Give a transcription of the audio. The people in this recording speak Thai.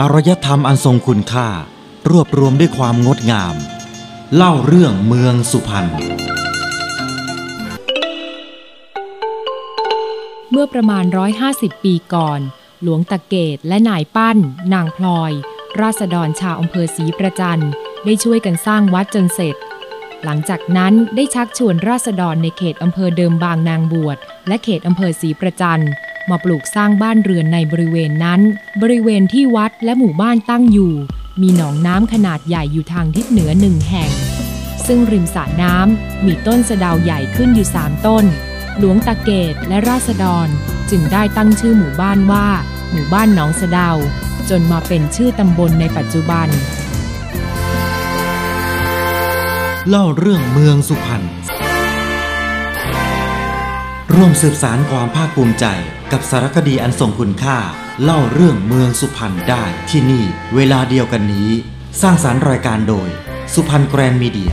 อารยธรรมอันทรงคุณค่า รวบรวมด้วยความงดงาม เล่าเรื่องเมืองสุพรรณ เมื่อประมาณ 150 ปีก่อน หลวงตะเกตและนายปั้น นางพลอย ราษฎรชาวอำเภอศรีประจันได้ช่วยกันสร้างวัดจนเสร็จ หลังจากนั้นได้ชักชวนราษฎรในเขตอำเภอเดิมบางนางบวชและเขตอำเภอศรีประจัน มาปลูกสร้างบ้านเรือนในบริเวณนั้น บริเวณที่วัดและหมู่บ้านตั้งอยู่ มีหนองน้ำขนาดใหญ่อยู่ทางทิศเหนือหนึ่งแห่ง ซึ่งริมสระน้ำมีต้นสะดาวใหญ่ขึ้นอยู่สามต้น หลวงตาเกตและราษฎรจึงได้ตั้งชื่อหมู่บ้านว่า หมู่บ้านหนองสะดาว จนมาเป็นชื่อตำบลในปัจจุบัน เล่าเรื่องเมืองสุพรรณ ร่วมสืบสารความภาคภูมิใจ กับสารคดีอันทรงคุณค่า เล่าเรื่องเมืองสุพรรณได้ที่นี่ เวลาเดียวกันนี้ สร้างสารรายการโดย สุพรรณแกรนด์มีเดีย